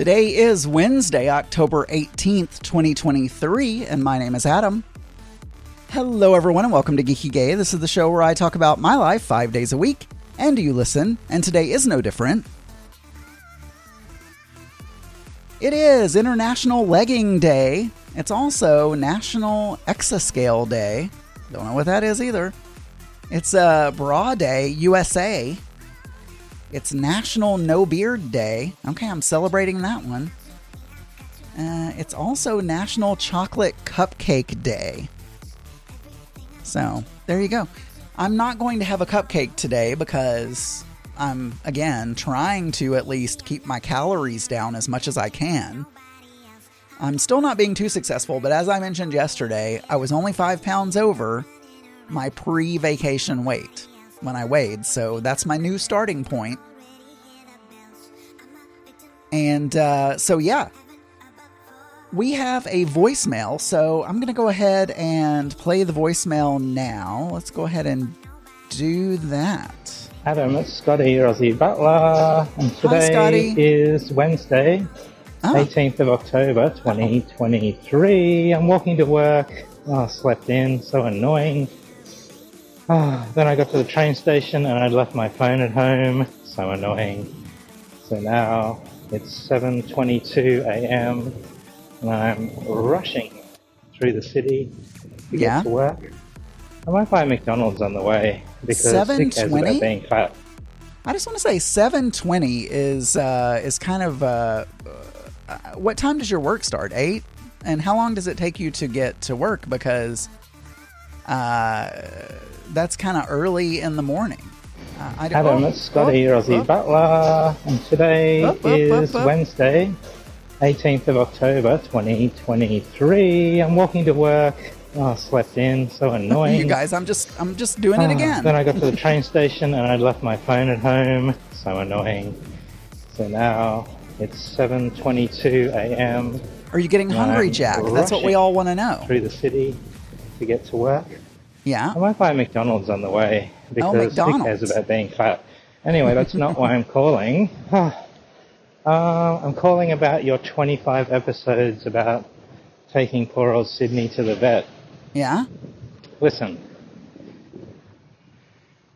Today is Wednesday, October 18th, 2023, and my name is Adam. Hello, everyone, and welcome to Geeky Gay. This is the show where I talk about my life five days a week, and you listen, and today is no different. It is International Legging Day. It's also National Exascale Day. Don't know what that is either. It's uh, Bra Day, USA. It's National No Beard Day. Okay, I'm celebrating that one. Uh, it's also National Chocolate Cupcake Day. So, there you go. I'm not going to have a cupcake today because I'm, again, trying to at least keep my calories down as much as I can. I'm still not being too successful, but as I mentioned yesterday, I was only five pounds over my pre vacation weight when I weighed, so that's my new starting point. And uh, so, yeah, we have a voicemail. So I'm going to go ahead and play the voicemail now. Let's go ahead and do that. Adam, it's Scotty Rosie Butler, and today Scotty. is Wednesday, Oh, 18th of October 2023. I'm walking to work. Oh, slept in, so annoying. Ah, then I got to the train station and I'd left my phone at home, so annoying. So now it's 7:22 a.m. and I'm rushing through the city to get Yeah. to work. I might buy McDonald's on the way because who cares 7:20? about being fat? I just want to say 7:20 is uh, is kind of uh, uh, what time does your work start? Eight, and how long does it take you to get to work? Because uh, that's kind of early in the morning. Uh, I Adam, oh, it's Scotty oh, Rosie oh. Butler, and today is. Wednesday, 18th of October 2023. I'm walking to work. Oh, slept in, so annoying. You guys, I'm just I'm just doing it Ah, again. Then I got to the train station and I'd left my phone at home, so annoying. So now it's 7:22 a.m. Are you getting hungry, Jack? That's what we all want to know. through the city to get to work. Yeah. I might buy McDonald's on the way because cares Oh, McDonald's. about being fat? Anyway, that's not why I'm calling. Uh, I'm calling about your 25 episodes about taking poor old Sydney to the vet. Yeah. Listen,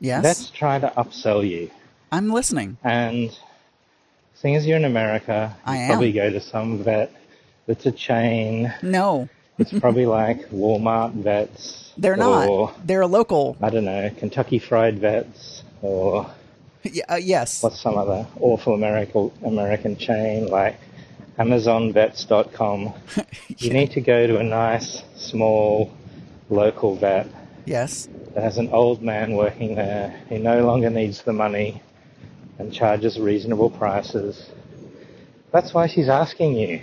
Yes. let's try to upsell you. I'm listening. And seeing as you're in America, you I am. probably go to some vet that's a chain. No, It's probably like Walmart vets. they're Or, not. They're a local. I don't know, Kentucky Fried Vets or Yeah, uh, yes. what's some other awful American American chain like AmazonVets.com. You need to go to a nice, small, local vet Yes. that has an old man working there who no longer needs the money and charges reasonable prices. That's why she's asking you.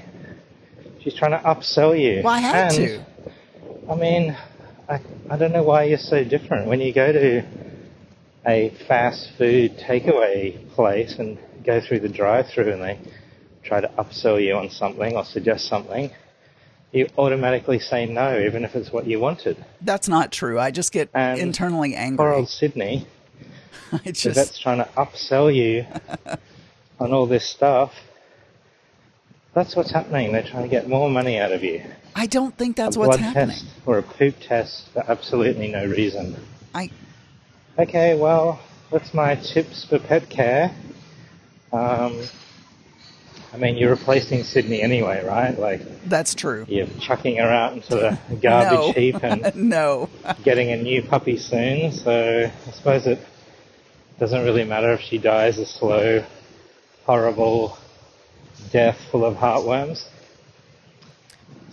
She's trying to upsell you. Well, I had And, to. I mean, I, I don't know why you're so different. When you go to a fast food takeaway place and go through the drive through and they try to upsell you on something or suggest something, you automatically say no, even if it's what you wanted. That's not true. I just get And internally Poor angry. old Sydney, I just vet's trying to upsell you on all this stuff. That's what's happening. They're trying to get more money out of you. I don't think that's a what's blood happening. test or a poop test for absolutely no reason. I Okay, well, that's my tips for pet care. Um, I mean, you're replacing Sydney anyway, right? Like, that's true. you're chucking her out into the garbage heap and no. getting a new puppy soon, so I suppose it doesn't really matter if she dies a slow, horrible death full of heartworms.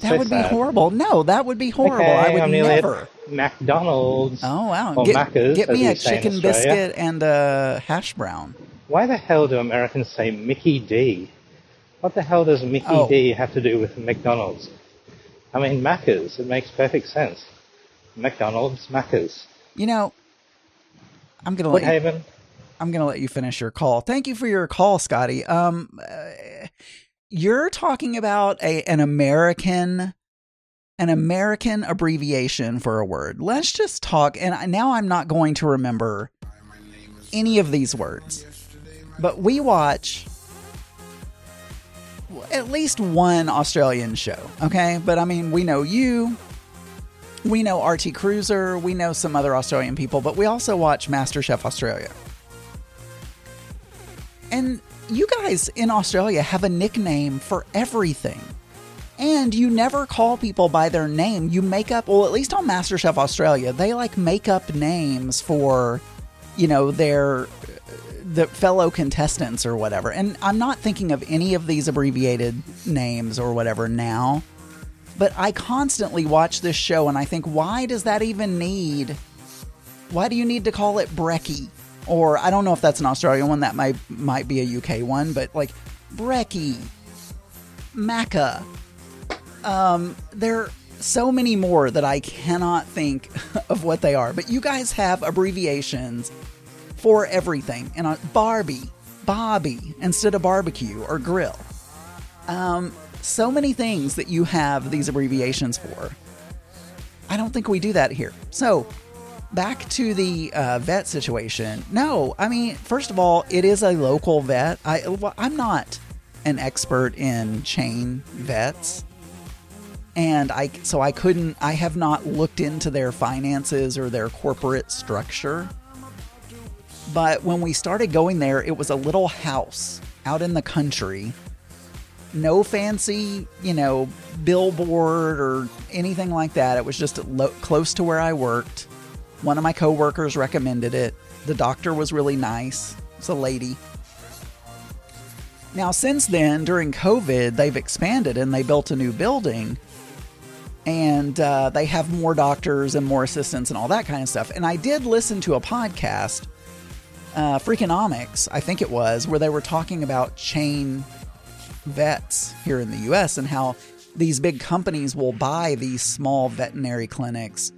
That So would sad. be horrible. No, that would be horrible. Okay, I would I'm never. McDonald's. Oh wow. Or get Macca's, get me a chicken biscuit and a hash brown. Why the hell do Americans say Mickey D? What the hell does Mickey Oh. D have to do with McDonald's? I mean, Macca's. It makes perfect sense. McDonald's, Macca's. You know, I'm gonna let you. I'm gonna let you finish your call. Thank you for your call, Scotty. Um, uh, you're talking about a an American an American abbreviation for a word. Let's just talk. And now I'm not going to remember any of these words, but we watch at least one Australian show, okay? But I mean, we know you, we know RT Cruiser, we know some other Australian people, but we also watch MasterChef Australia. And you guys in Australia have a nickname for everything. And you never call people by their name. You make up, well, at least on MasterChef Australia, they like make up names for, you know, their the fellow contestants or whatever. And I'm not thinking of any of these abbreviated names or whatever now. But I constantly watch this show and I think, why does that even need? Why do you need to call it Brekkie? Or I don't know if that's an Australian one. That might might be a UK one. But like Brekkie, Macca. Um, there are so many more that I cannot think of what they are. But you guys have abbreviations for everything. And on Barbie, Bobby instead of barbecue or grill. Um, so many things that you have these abbreviations for. I don't think we do that here. So, back to the uh, vet situation. No, I mean, first of all, it is a local vet. I I'm not an expert in chain vets. And I so I couldn't I have not looked into their finances or their corporate structure. But when we started going there, it was a little house out in the country. No fancy, you know, billboard or anything like that. It was just lo- close to where I worked. One of my coworkers recommended it. The doctor was really nice. It's a lady. Now, since then, during COVID, they've expanded and they built a new building and uh, they have more doctors and more assistants and all that kind of stuff. And I did listen to a podcast uh, Freakonomics, I think it was, where they were talking about chain vets here in the US and how these big companies will buy these small veterinary clinics,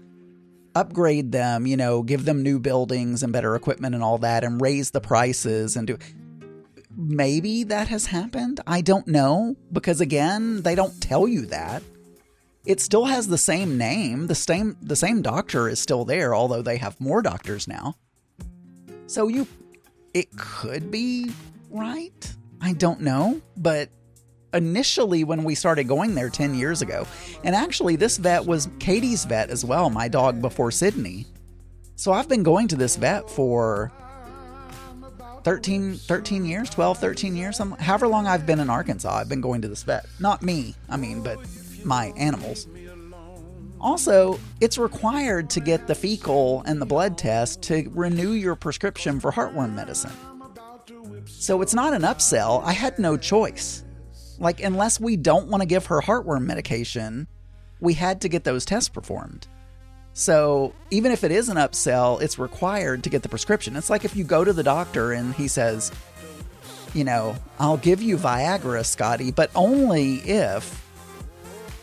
upgrade them, you know, give them new buildings and better equipment and all that, and raise the prices and do. Maybe that has happened. I don't know because again, they don't tell you that. It still has the same name. The same the same doctor is still there, although they have more doctors now. So you, it could be right. I don't know, but initially when we started going there 10 years ago, and actually this vet was Katie's vet as well, my dog before Sydney. So I've been going to this vet for 13, 13 years, 12, 13 years, however long I've been in Arkansas, I've been going to this vet. Not me, I mean, but my animals. Also, it's required to get the fecal and the blood test to renew your prescription for heartworm medicine. So it's not an upsell. I had no choice. Like, unless we don't want to give her heartworm medication, we had to get those tests performed. So even if it is an upsell, it's required to get the prescription. It's like if you go to the doctor and he says, you know, I'll give you Viagra, Scotty, but only if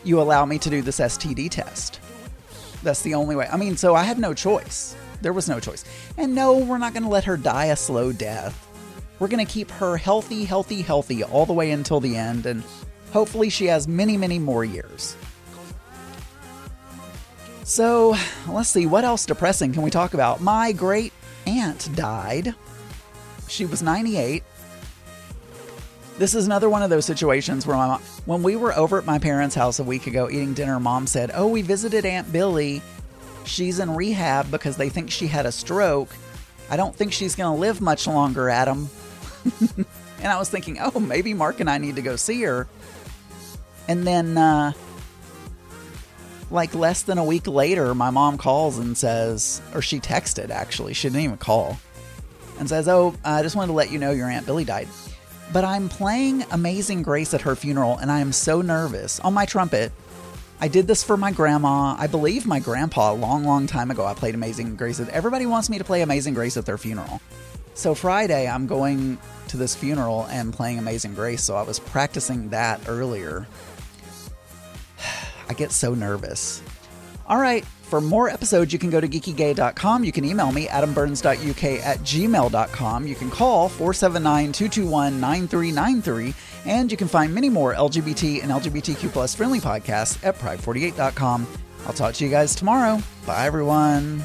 you allow me to do this STD test. That's the only way. I mean, so I had no choice. There was no choice. And no, we're not going to let her die a slow death. We're going to keep her healthy, healthy, healthy all the way until the end, and hopefully she has many, many more years. So, let's see, what else depressing can we talk about? My great aunt died. She was 98. This is another one of those situations where my mom, when we were over at my parents' house a week ago eating dinner, mom said, "Oh, we visited Aunt Billy. She's in rehab because they think she had a stroke. I don't think she's going to live much longer, Adam." and I was thinking, "Oh, maybe Mark and I need to go see her." And then uh like less than a week later, my mom calls and says, or she texted actually, she didn't even call, and says, Oh, I just wanted to let you know your Aunt Billy died but I'm playing Amazing Grace at her funeral and I am so nervous on my trumpet. I did this for my grandma. I believe my grandpa a long, long time ago. I played Amazing Grace. Everybody wants me to play Amazing Grace at their funeral. So Friday, I'm going to this funeral and playing Amazing Grace. So I was practicing that earlier. I get so nervous. All right, for more episodes, you can go to geekygay.com. You can email me, adamburns.uk at gmail.com. You can call 479 221 9393. And you can find many more LGBT and LGBTQ plus friendly podcasts at pride48.com. I'll talk to you guys tomorrow. Bye, everyone.